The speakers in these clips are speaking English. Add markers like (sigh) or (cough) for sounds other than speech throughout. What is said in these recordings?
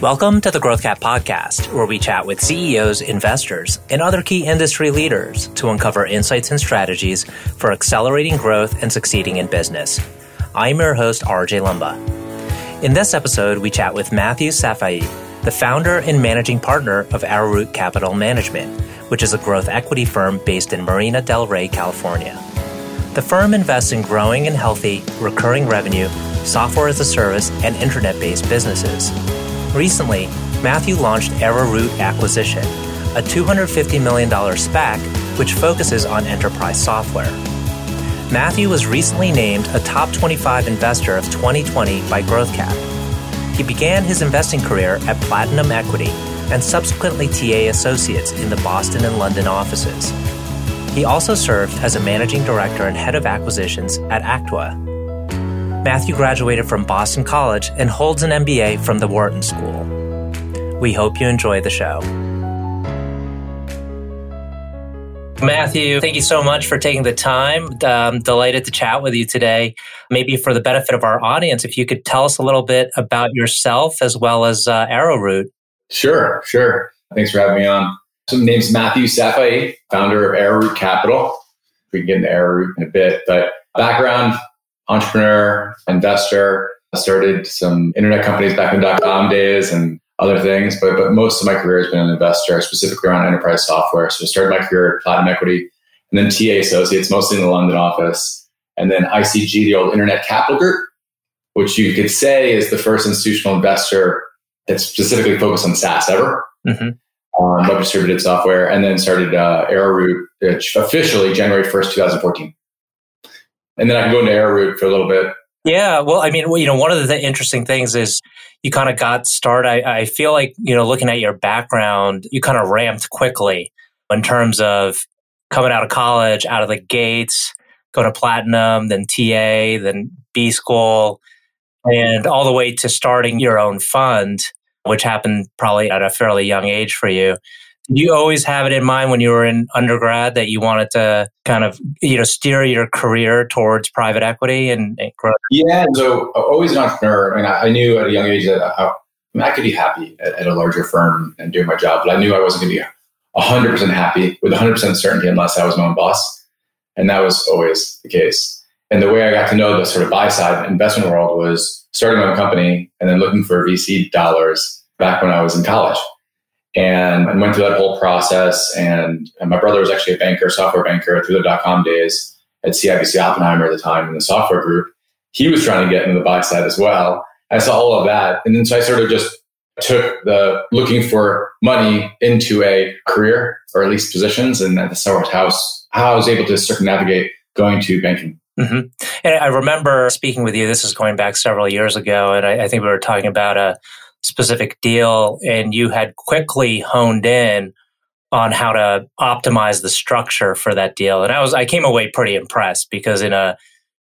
Welcome to the GrowthCap podcast, where we chat with CEOs, investors, and other key industry leaders to uncover insights and strategies for accelerating growth and succeeding in business. I'm your host, RJ Lumba. In this episode, we chat with Matthew Safaii, the founder and managing partner of Arrowroot Capital Management, which is a growth equity firm based in Marina Del Rey, California. The firm invests in growing and healthy, recurring revenue, software as a service, and internet based businesses. Recently, Matthew launched Arrowroot Acquisition, a $250 million SPAC which focuses on enterprise software. Matthew was recently named a top 25 investor of 2020 by GrowthCap. He began his investing career at Platinum Equity and subsequently TA Associates in the Boston and London offices. He also served as a managing director and head of acquisitions at Actua, Matthew graduated from Boston College and holds an MBA from the Wharton School. We hope you enjoy the show. Matthew, thank you so much for taking the time. I'm delighted to chat with you today. Maybe for the benefit of our audience, if you could tell us a little bit about yourself as well as uh, Arrowroot. Sure, sure. Thanks for having me on. So, my name's Matthew Safaii, founder of Arrowroot Capital. We can get into Arrowroot in a bit, but background entrepreneur, investor. I started some internet companies back in dot com days and other things, but, but most of my career has been an investor, specifically around enterprise software. So I started my career at Platinum Equity and then TA Associates, mostly in the London office, and then ICG, the old Internet Capital Group, which you could say is the first institutional investor that's specifically focused on SaaS ever. Mm-hmm. Um, web distributed software, and then started uh, Arrowroot, which officially January 1st, 2014 and then I can go into Arrowroot for a little bit. Yeah, well, I mean, you know, one of the interesting things is you kind of got started. I, I feel like you know, looking at your background, you kind of ramped quickly in terms of coming out of college, out of the gates, going to platinum, then TA, then B school, and all the way to starting your own fund, which happened probably at a fairly young age for you you always have it in mind when you were in undergrad that you wanted to kind of you know steer your career towards private equity and, and growth? Yeah, so uh, always an entrepreneur. I mean, I, I knew at a young age that I, I, mean, I could be happy at, at, a larger firm and doing my job, but I knew I wasn't going to be hundred percent happy with hundred percent certainty unless I was my own boss, and that was always the case. And the way I got to know the sort of buy side investment world was starting my own company and then looking for VC dollars back when I was in college and, went through that whole process. And, and, my brother was actually a banker, software banker through the dot com days at CIBC Oppenheimer at the time in the software group. He was trying to get into the buy side as well. I saw all of that. And then so I sort of just took the looking for money into a career or at least positions. And at the that's how, how I was able to circumnavigate going to banking. Mm-hmm. And I remember speaking with you, this is going back several years ago. And I, I think we were talking about a, specific deal and you had quickly honed in on how to optimize the structure for that deal. And I was, I came away pretty impressed because in a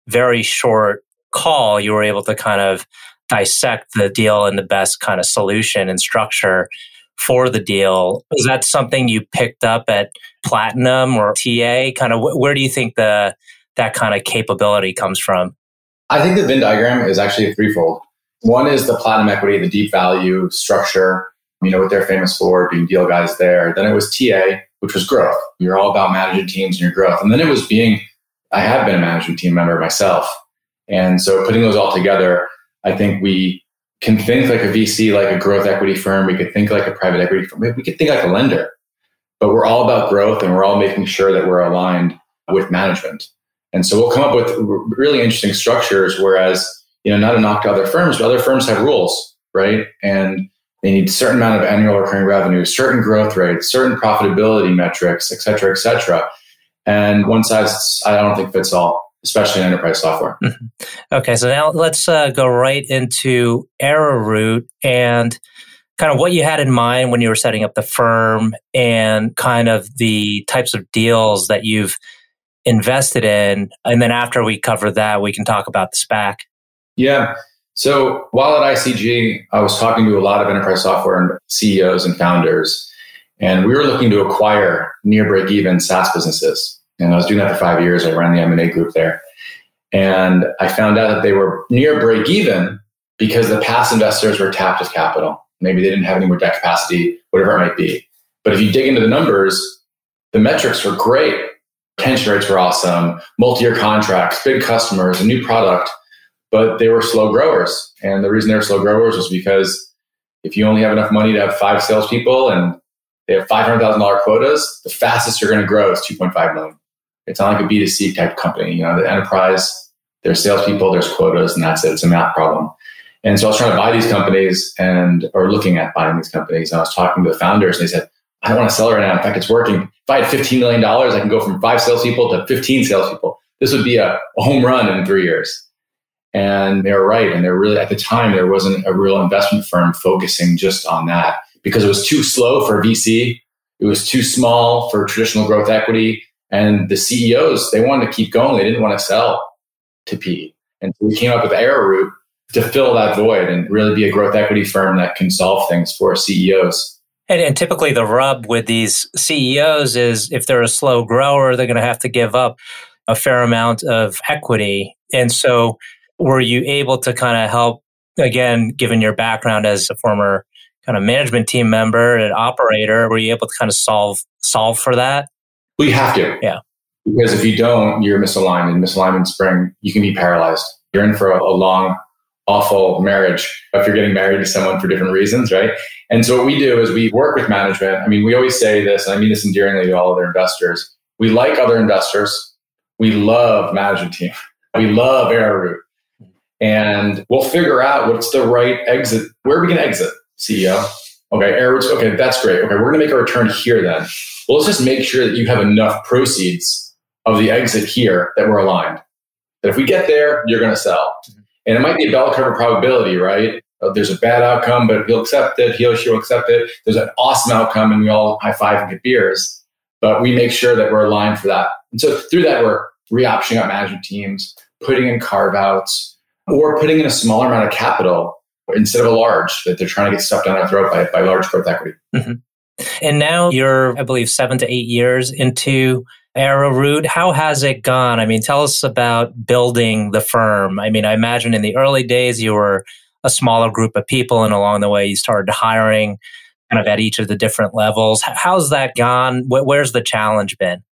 very short call, you were able to kind of dissect the deal and the best kind of solution and structure for the deal. Is that something you picked up at Platinum or TA? Kind of where do you think the, that kind of capability comes from? I think the Venn diagram is actually threefold. One is the platinum equity, the deep value structure, you know, what they're famous for, being deal guys there. Then it was TA, which was growth. You're all about managing teams and your growth. And then it was being, I have been a management team member myself. And so putting those all together, I think we can think like a VC, like a growth equity firm. We could think like a private equity firm. We could think like a lender. But we're all about growth and we're all making sure that we're aligned with management. And so we'll come up with really interesting structures, whereas you know, not a knock to other firms, but other firms have rules, right? And they need a certain amount of annual recurring revenue, certain growth rates, certain profitability metrics, et cetera, et cetera. And one size, I don't think fits all, especially in enterprise software. Mm-hmm. Okay, so now let's uh, go right into Arrowroot and kind of what you had in mind when you were setting up the firm and kind of the types of deals that you've invested in. And then after we cover that, we can talk about the SPAC. Yeah. So while at ICG, I was talking to a lot of enterprise software and CEOs and founders, and we were looking to acquire near break even SaaS businesses. And I was doing that for five years. I ran the M&A group there. And I found out that they were near break even because the past investors were tapped with capital. Maybe they didn't have any more debt capacity, whatever it might be. But if you dig into the numbers, the metrics were great. Retention rates were awesome, multi-year contracts, big customers, a new product, but they were slow growers. And the reason they were slow growers was because if you only have enough money to have five salespeople and they have $500,000 quotas, the fastest you're going to grow is 2.5 million. It's not like a B2C type company. You know, the enterprise, there's salespeople, there's quotas, and that's it. It's a math problem. And so I was trying to buy these companies and, or looking at buying these companies. And I was talking to the founders and they said, I don't want to sell right now. In fact, it's working. If I had $15 million, I can go from five salespeople to 15 salespeople. This would be a, a home run in three years. And they were right. And they're really, at the time, there wasn't a real investment firm focusing just on that because it was too slow for VC. It was too small for traditional growth equity. And the CEOs, they wanted to keep going. They didn't want to sell to PE. And so we came up with Arrowroot to fill that void and really be a growth equity firm that can solve things for CEOs. And, and, typically, the rub with these CEOs is if they're a slow grower, they're going to have to give up a fair amount of equity. And so, were you able to kind of help, again, given your background as a former kind of management team member and operator, were you able to kind of solve solve for that? We have to. Yeah. Because if you don't, you're misaligned, and misalignment spring, you can be paralyzed. You're in for a, a long awful marriage if you're getting married to someone for different reasons, right? And so what we do is we work with management. I mean, we always say this, and I mean this endearingly to all other investors. We like other investors. We love management team. (laughs) We love Arrowroot. And we'll figure out what's the right exit. Where are we going to exit, CEO? Okay, Arrowroot's, okay, that's great. Okay, we're going to make a return here then. Well, let's just make sure that you have enough proceeds of the exit here that we're aligned. That if we get there, you're going to sell. Mm-hmm. And it might be a bell curve probability, right? Uh, there's a bad outcome, but he'll accept it. He or she will accept it. There's an awesome outcome, and we all high five and get beers. But we make sure that we're aligned for that. And so through that, we're re-optioning out management teams, putting in carve outs, or putting in a smaller amount of capital instead of a large that they're trying to get stuff down our throat by, by large growth equity. Mm-hmm. And now you're, I believe, seven to eight years into Arrowroot. How has it gone? I mean, tell us about building the firm. I mean, I imagine in the early days you were a smaller group of people, and along the way you started hiring kind of at each of the different levels. How's that gone? Where's the challenge been?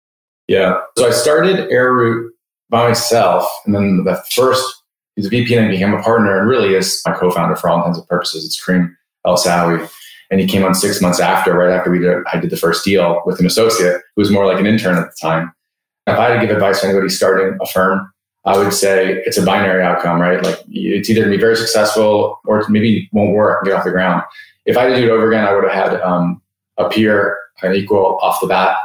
Yeah. So I started Arrowroot by myself, and then the first he's a VP and I became a partner, and really is my co-founder for all intents and purposes. It's Kareem El Sawy and he came on six months after, right after we did, I did the first deal with an associate who was more like an intern at the time. If I had to give advice to anybody starting a firm, I would say it's a binary outcome, right? Like it's either to be very successful or maybe won't work and get off the ground. If I had to do it over again, I would have had um, a peer, an equal off the bat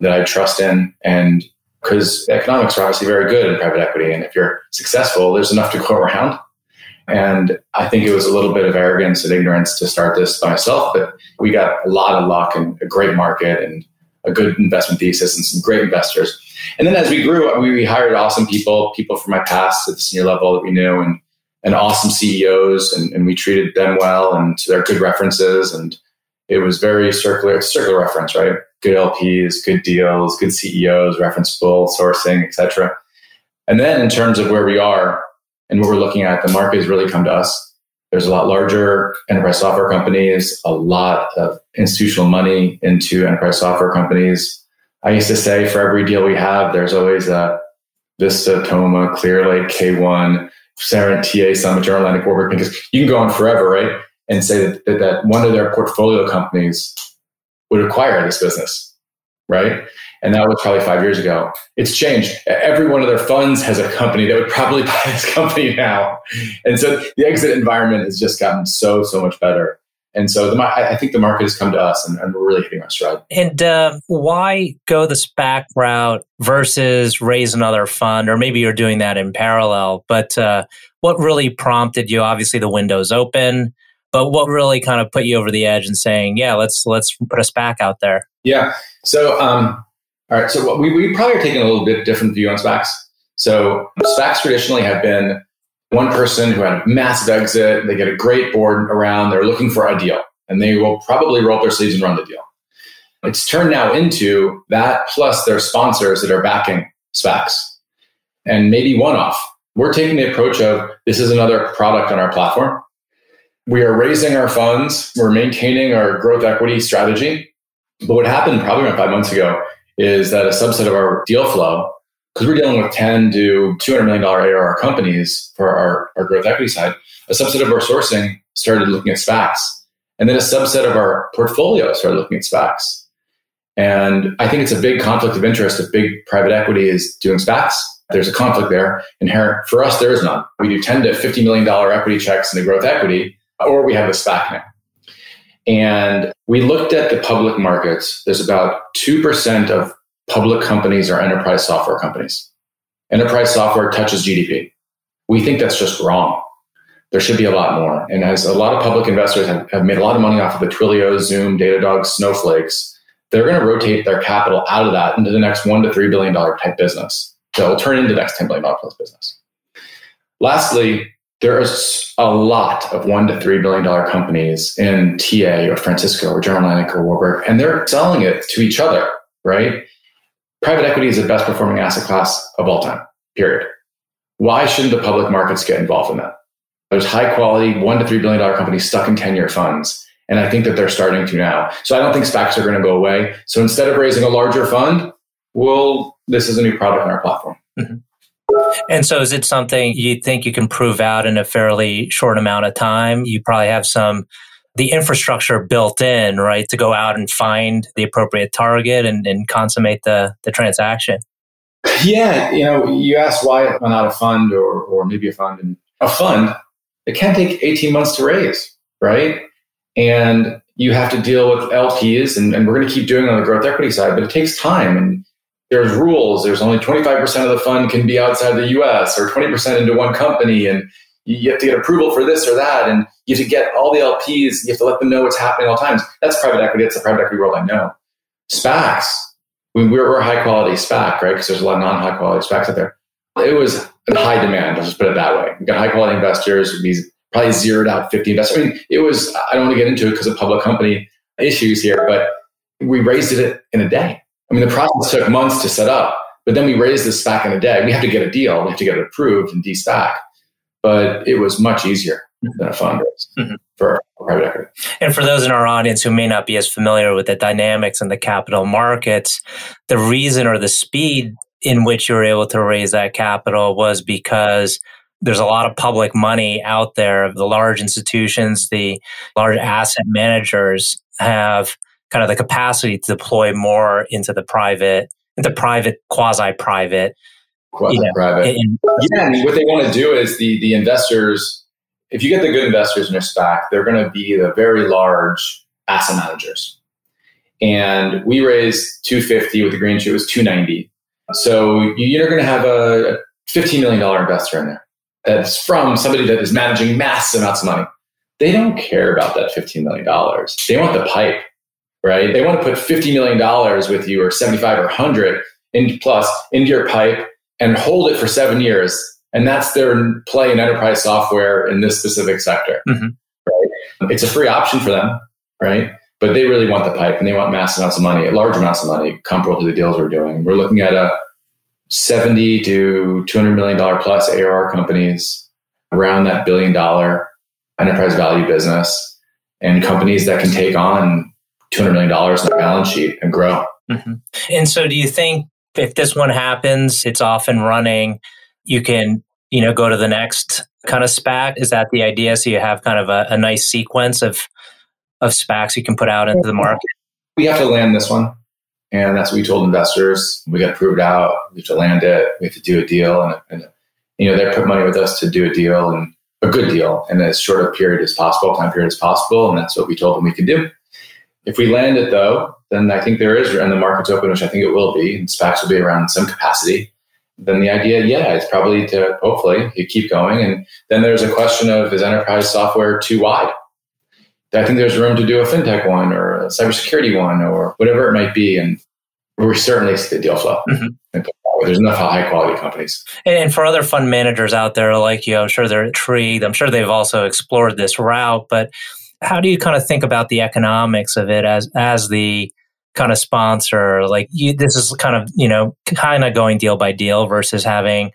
that I trust in. And because economics are obviously very good in private equity. And if you're successful, there's enough to go (laughs) around. And I think it was a little bit of arrogance and ignorance to start this by myself, but we got a lot of luck and a great market and a good investment thesis and some great investors. And then as we grew, we hired awesome people, people from my past at the senior level that we knew and, and awesome CEOs and, and we treated them well and so they're good references and it was very circular, circular reference, right? Good LPs, good deals, good CEOs, referenceable sourcing, etc. And then in terms of where we are, and what we're looking at, the market has really come to us. There's a lot larger enterprise software companies, a lot of institutional money into enterprise software companies. I used to say for every deal we have, there's always a Vista, Thoma, Clearlake, K1, Serent, TA, Summit, General Atlantic, Warburg, because you can go on forever, right? And say that, that, that one of their portfolio companies would acquire this business, right? And that was probably five years ago. It's changed. Every one of their funds has a company that would probably (laughs) buy this company now. And so the exit environment has just gotten so, so much better. And so the, I think the market has come to us and, and we're really hitting our stride. And uh, why go the SPAC route versus raise another fund? Or maybe you're doing that in parallel. But uh, what really prompted you? Obviously, the window's open. But what really kind of put you over the edge and saying, yeah, let's let's put a SPAC out there? Yeah. So um, all right. So we, we probably are taking a little bit different view on SPACs. So SPACs traditionally have been one person who had a massive exit. They get a great board around. They're looking for a deal and they will probably roll up their sleeves and run the deal. It's turned now into that plus their sponsors that are backing SPACs and maybe one off. We're taking the approach of this is another product on our platform. We are raising our funds, we're maintaining our growth equity strategy. But what happened probably around five months ago is that a subset of our deal flow, because we're dealing with 10 to $200 million ARR companies for our, our growth equity side, a subset of our sourcing started looking at SPACs. And then a subset of our portfolio started looking at SPACs. And I think it's a big conflict of interest if big private equity is doing SPACs. There's a conflict there inherent. For us, there is none. We do 10 to $50 million equity checks in the growth equity, or we have a SPAC now. And we looked at the public markets. There's about 2% of public companies are enterprise software companies. Enterprise software touches GDP. We think that's just wrong. There should be a lot more. And as a lot of public investors have, have made a lot of money off of the Twilio, Zoom, Datadog, Snowflakes, they're going to rotate their capital out of that into the next one to three billion dollar type business that will turn into the next ten billion dollar plus business. Lastly, there's a lot of one to three billion dollar companies in TA or Francisco or General Atlantic or Warburg, and they're selling it to each other, right? Private equity is the best performing asset class of all time, period. Why shouldn't the public markets get involved in that? There's high quality one to three billion dollar companies stuck in 10 year funds and I think that they're starting to now. So I don't think SPACs are going to go away. So instead of raising a larger fund, well, this is a new product on our platform. And so is it something you think you can prove out in a fairly short amount of time? You probably have some the infrastructure built in, right, to go out and find the appropriate target and, and consummate the, the transaction. Yeah, you know, you asked why not a fund or or maybe a fund and a fund, it can take 18 months to raise, right? and you have to deal with LPs, and, and we're going to keep doing on the growth equity side, but it takes time. And there's rules. There's only 25% of the fund can be outside the US or 20% into one company. And you have to get approval for this or that. And you have to get all the LPs, you have to let them know what's happening all times. That's private equity. That's the private equity world I know. SPACs, we're, we're a high quality SPAC, right? Because there's a lot of non high quality SPACs out there. It was high demand, let's just put it that way. We got high quality investors, these probably zeroed out 50 investors. I mean, it was, I don't want to get into it because of public company issues here, but we raised it in a day. I mean, the process took months to set up, but then we raised this back in a day. We have to get a deal, we have to get it approved and de-SPAC, but it was much easier than a fundraise mm-hmm. for private equity. And for those in our audience who may not be as familiar with the dynamics in the capital markets, the reason or the speed in which you were able to raise that capital was because there's a lot of public money out there. The large institutions, the large asset managers have kind of the capacity to deploy more into the private, into private, quasi private. Quasi private. yeah. And what they want to do is the, the investors, if you get the good investors in your SPAC, they're going to be the very large asset managers. And we raised 250 with the green shoe, it was 290. So you're going to have a $15 million investor in there that's from somebody that is managing massive amounts of money. They don't care about that $15 million. They want the pipe, right? They want to put $50 million with you or 75 or 100 in plus into your pipe and hold it for seven years. And that's their play in enterprise software in this specific sector. Mm-hmm. Right? It's a free option for them, right? But they really want the pipe and they want massive amounts of money, large amounts of money comparable to the deals we're doing. We're looking at a 70 to 200 million dollar plus ARR companies around that billion dollar enterprise value business and companies that can take on 200 million dollars in their balance sheet and grow. Mm-hmm. And so do you think if this one happens, it's off and running, you can, you know, go to the next kind of SPAC? Is that the idea? So you have kind of a, a nice sequence of of SPACs you can put out into the market? We have to land this one. And that's what we told investors. We got approved out. We have to land it. We have to do a deal. And, and you know, they put money with us to do a deal and a good deal in as short a period as possible, time period as possible. And that's what we told them we could do. If we land it though, then I think there is, and the market's open, which I think it will be, and SPACs will be around some capacity. Then the idea, yeah, is probably to hopefully you keep going. And then there's a question of is enterprise software too wide? I think there's room to do a fintech one or a cybersecurity one or whatever it might be. And we're certainly see the deal flow. Mm-hmm. There's enough high quality companies. And for other fund managers out there like you, I'm sure they're intrigued. I'm sure they've also explored this route. But how do you kind of think about the economics of it as as the kind of sponsor? Like you, this is kind of you know kind of going deal by deal versus having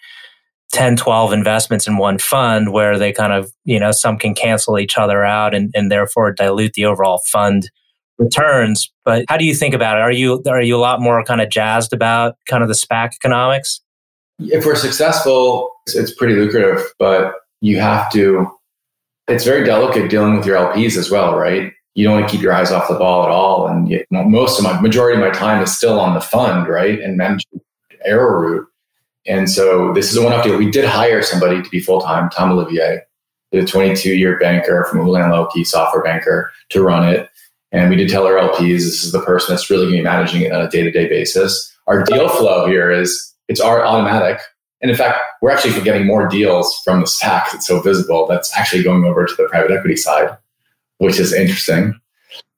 10, 12 investments in one fund where they kind of, you know, some can cancel each other out and, and therefore dilute the overall fund returns. But how do you think about it? Are you are you a lot more kind of jazzed about kind of the SPAC economics? If we're successful, it's pretty lucrative, but you have to. It's very delicate dealing with your LPs as well, right? You don't want to keep your eyes off the ball at all, and most of my majority of my time is still on the fund, right, and managing Arrowroot. And so this is a one-off deal. We did hire somebody to be full-time, Tom Olivier, a 22-year banker from Houlihan Lokey, software banker, to run it. And we did tell our LPs this is the person that's really going to be managing it on a day-to-day basis. Our deal flow here is it's our automatic. And in fact, we're actually getting more deals from the SPAC. that's so visible that's actually going over to the private equity side, which is interesting.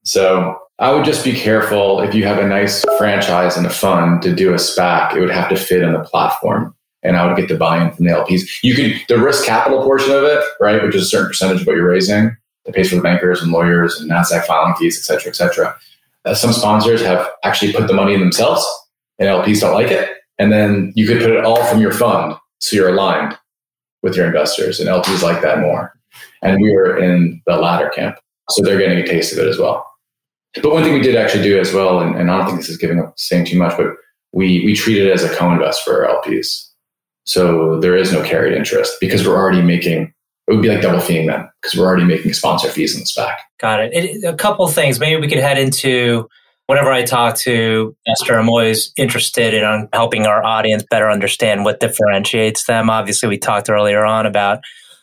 So I would just be careful if you have a nice franchise and a fund to do a SPAC, it would have to fit on the platform. And I would get the buy-in from the LPs. You could the risk capital portion of it, right, which is a certain percentage of what you're raising, that pays for the bankers and lawyers and NASDAQ filing fees, et cetera, et cetera. Uh, some sponsors have actually put the money in themselves and LPs don't like it. And then you could put it all from your fund. So you're aligned with your investors and LPs like that more. And we were in the latter camp. So they're getting a taste of it as well. But one thing we did actually do as well, and, and I don't think this is giving up saying too much, but we we treat it as a co-invest for our LPs. So there is no carried interest because we're already making it would be like double feeing them because we're already making sponsor fees in the SPAC. Got it. it. A couple things. Maybe we could head into whenever I talk to Esther, I'm always interested in helping our audience better understand what differentiates them. Obviously, we talked earlier on about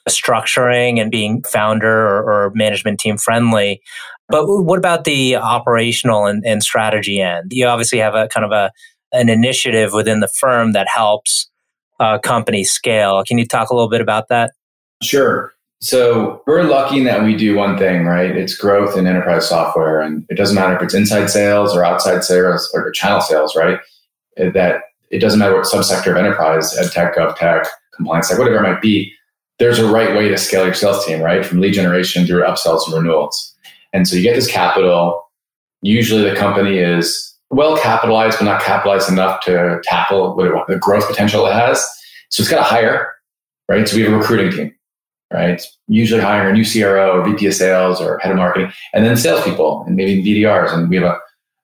structuring and being founder or, or management team friendly. But what about the operational and, and strategy end? You obviously have a kind of a an initiative within the firm that helps uh, companies scale. Can you talk a little bit about that? Sure. So we're lucky in that we do one thing, right? It's growth in enterprise software. And it doesn't matter if it's inside sales or outside sales or channel sales, right? That it doesn't matter what subsector of enterprise, ed tech, gov tech, compliance tech, whatever it might be, there's a right way to scale your sales team, right? From lead generation through upsells and renewals. And so you get this capital. Usually the company is well capitalized, but not capitalized enough to tackle what the growth potential it has. So it's got to hire, right? So we have a recruiting team, right? Usually hiring a new CRO or VP of sales or head of marketing, and then salespeople and maybe BDRs. And we have a,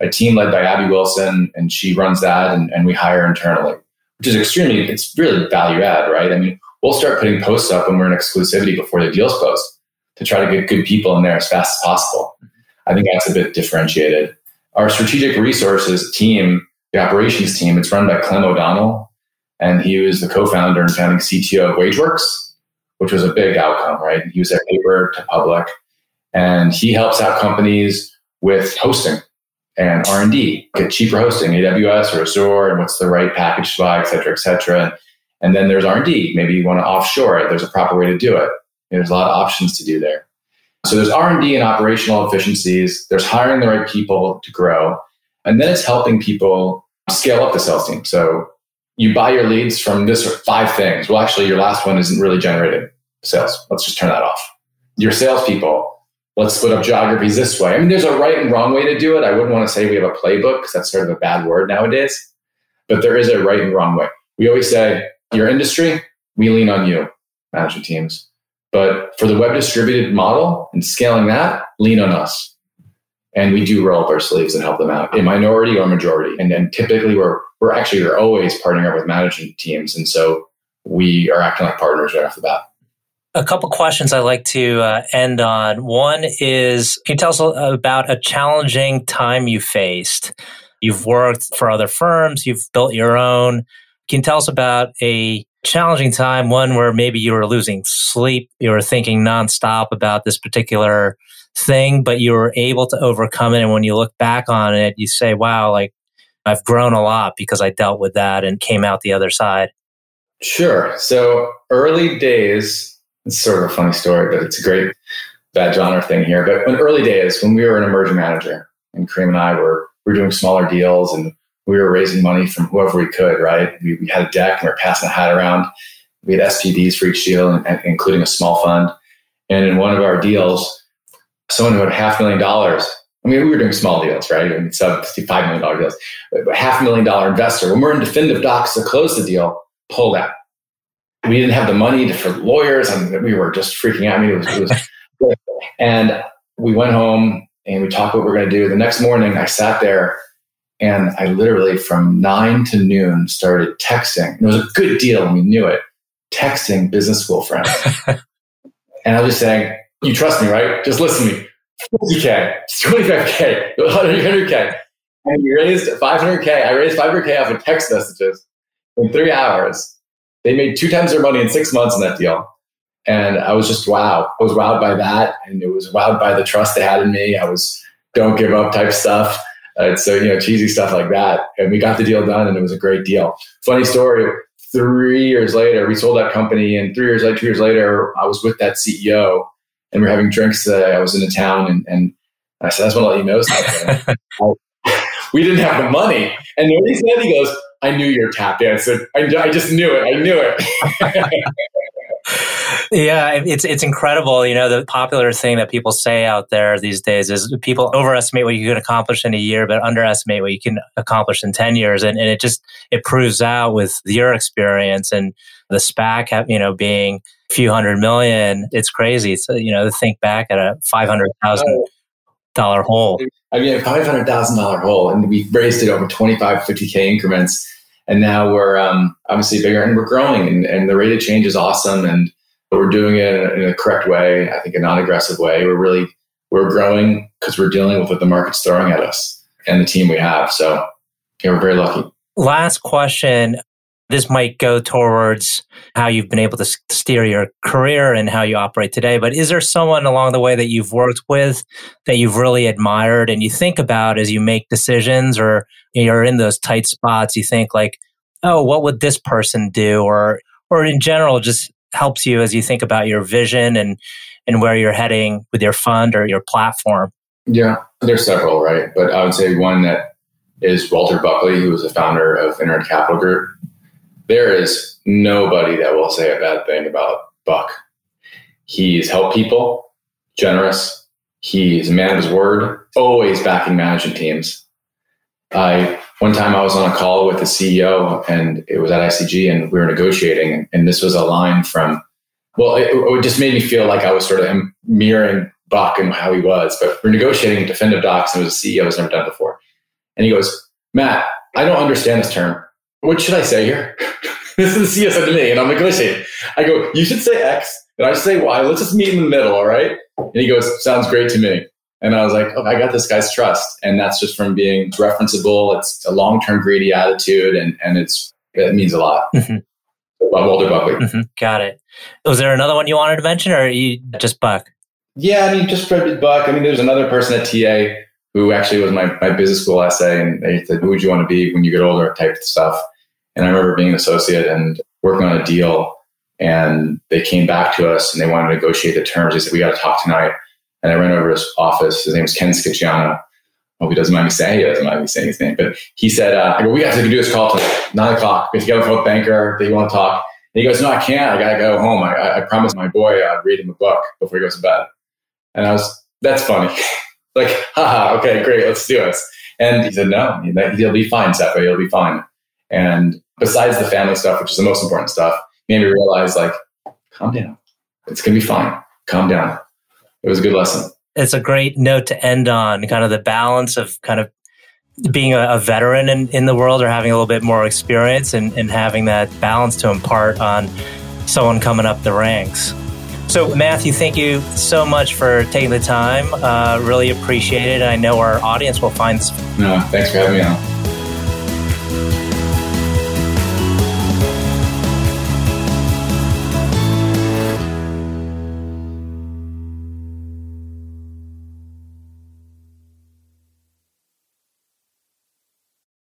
a team led by Abby Wilson, and she runs that, and, and we hire internally, which is extremely, it's really value add, right? I mean, we'll start putting posts up when we're in exclusivity before the deals post to try to get good people in there as fast as possible. I think that's a bit differentiated. Our strategic resources team, the operations team, it's run by Clem O'Donnell, and he was the co-founder and founding CTO of WageWorks, which was a big outcome, right? He was their paper to public, and he helps out companies with hosting and R&D, get cheaper hosting, AWS or Azure, and what's the right package to buy, et cetera, et cetera. And then there's R&D. Maybe you want to offshore it. There's a proper way to do it. There's a lot of options to do there. So there's R&D and operational efficiencies. There's hiring the right people to grow. And then it's helping people scale up the sales team. So you buy your leads from this five things. Well, actually, your last one isn't really generating sales. Let's just turn that off. Your salespeople, let's split up geographies this way. I mean, there's a right and wrong way to do it. I wouldn't want to say we have a playbook because that's sort of a bad word nowadays, but there is a right and wrong way. We always say, your industry, we lean on you, management teams. But for the web distributed model and scaling that, lean on us. And we do roll up our sleeves and help them out in minority or majority. And then typically we're we're actually we're always partnering up with management teams. And so we are acting like partners right off the bat. A couple questions I'd like to uh, end on. One is can you tell us about a challenging time you faced? You've worked for other firms, you've built your own. Can you tell us about a challenging time, one where maybe you were losing sleep, you were thinking nonstop about this particular thing, but you were able to overcome it. And when you look back on it, you say, wow, like I've grown a lot because I dealt with that and came out the other side. Sure. So early days, it's sort of a funny story, but it's a great bad genre thing here. But in early days, when we were an emerging manager and Kareem and I were, we were doing smaller deals and we were raising money from whoever we could, right? We, we had a deck and we were passing a hat around. We had SPVs for each deal, including a small fund. And in one of our deals, someone who had half a million dollars. I mean, we were doing small deals, right? I mean, sub $5 million deals. But half a million dollar investor, when we're in definitive docs to close the deal, pulled out. we didn't have the money to, for lawyers and we were just freaking out. I mean, it was, it was (laughs) and we went home and we talked what we are going to do. The next morning, I sat there and I literally from nine to noon started texting. It was a good deal and we knew it. Texting business school friends. (laughs) and I was just saying, you trust me, right? Just listen to me. 50K, 25K, 100K. And we raised 500K. I raised 500K off of text messages in three hours. They made two times their money in six months in that deal. And I was just wow. I was wowed by that. And it was wowed by the trust they had in me. I was don't give up type stuff. Uh, so, you know, cheesy stuff like that. And we got the deal done and it was a great deal. Funny story. Three years later, we sold that company. And three years later, two years later, I was with that CEO and we are having drinks. I was in a town and, and I said, I just want to let you know something. (laughs) (laughs) we didn't have the money. And what he said, he goes, I knew you're tap dancing. I, I just knew it. I knew it. (laughs) yeah, it's it's incredible. You know, the popular thing that people say out there these days is people overestimate what you can accomplish in a year, but underestimate what you can accomplish in ten years. And, and it just it proves out with your experience and the SPAC, you know, being few hundred million. It's crazy. It's you know, think back at a five hundred thousand dollar hole. I mean, a five hundred thousand dollar hole, and we raised it over 25, 50 k increments and now we're um, obviously bigger and we're growing and, and, the rate of change is awesome and we're doing it in a, in a correct way i think a non-aggressive way we're really we're growing because we're dealing with what the market's throwing at us and the team we have so yeah, we're very lucky last question this might go towards how you've been able to steer your career and how you operate today. But is there someone along the way that you've worked with that you've really admired and you think about as you make decisions or you're in those tight spots? You think like, oh, what would this person do? Or, or in general, just helps you as you think about your vision and, and where you're heading with your fund or your platform? Yeah, there's several, right? But I would say one that is Walter Buckley, who was the founder of Internet Capital Group there is nobody that will say a bad thing about Buck. He's helped people, generous. He's a man of his word, always backing management teams. I one time I was on a call with the CEO and it was at ICG and we were negotiating and this was a line from well it, it just made me feel like I was sort of mirroring Buck and how he was but we're negotiating definitive docs and it was a CEO has never done before and he goes Matt I don't understand this term what should I say here? (laughs) this is the CS to me, and I'm like, negotiating. I go, you should say X, and I say Y. Let's just meet in the middle, all right? And he goes, sounds great to me. And I was like, oh, I got this guy's trust. And that's just from being referenceable. It's a long term greedy attitude, and, and it's it means a lot. Mm-hmm. Walter Buckley. Mm-hmm. Got it. Was there another one you wanted to mention, or you just Buck? Yeah, I mean, just Fred Buck. I mean, there's another person at TA who actually was my, my business school essay, and they said, "Who would you want to be when you get older?" type of stuff. And I remember being an associate and working on a deal, and they came back to us and they wanted to negotiate the terms. They said, "We got to talk tonight." And I ran over to his office. His name was Ken Schiciano. Hope he doesn't mind me saying. He doesn't mind me saying his name, but he said, uh, "I go, we got to do this call tonight, nine o'clock. We have to get with a banker. They want to talk." And he goes, "No, I can't. I gotta go home. I, I promised my boy I'd read him a book before he goes to bed." And I was, "That's funny." (laughs) like, haha, okay, great, let's do this. And he said, no, he'll be fine, Seppo, he'll be fine. And besides the family stuff, which is the most important stuff, made me realize like, calm down. It's going to be fine. Calm down. It was a good lesson. It's a great note to end on kind of the balance of kind of being a, a veteran in, in the world or having a little bit more experience and, and having that balance to impart on someone coming up the ranks. So, Matthew, thank you so much for taking the time. Uh, really appreciate it. I know our audience will find. No, thanks for having me on.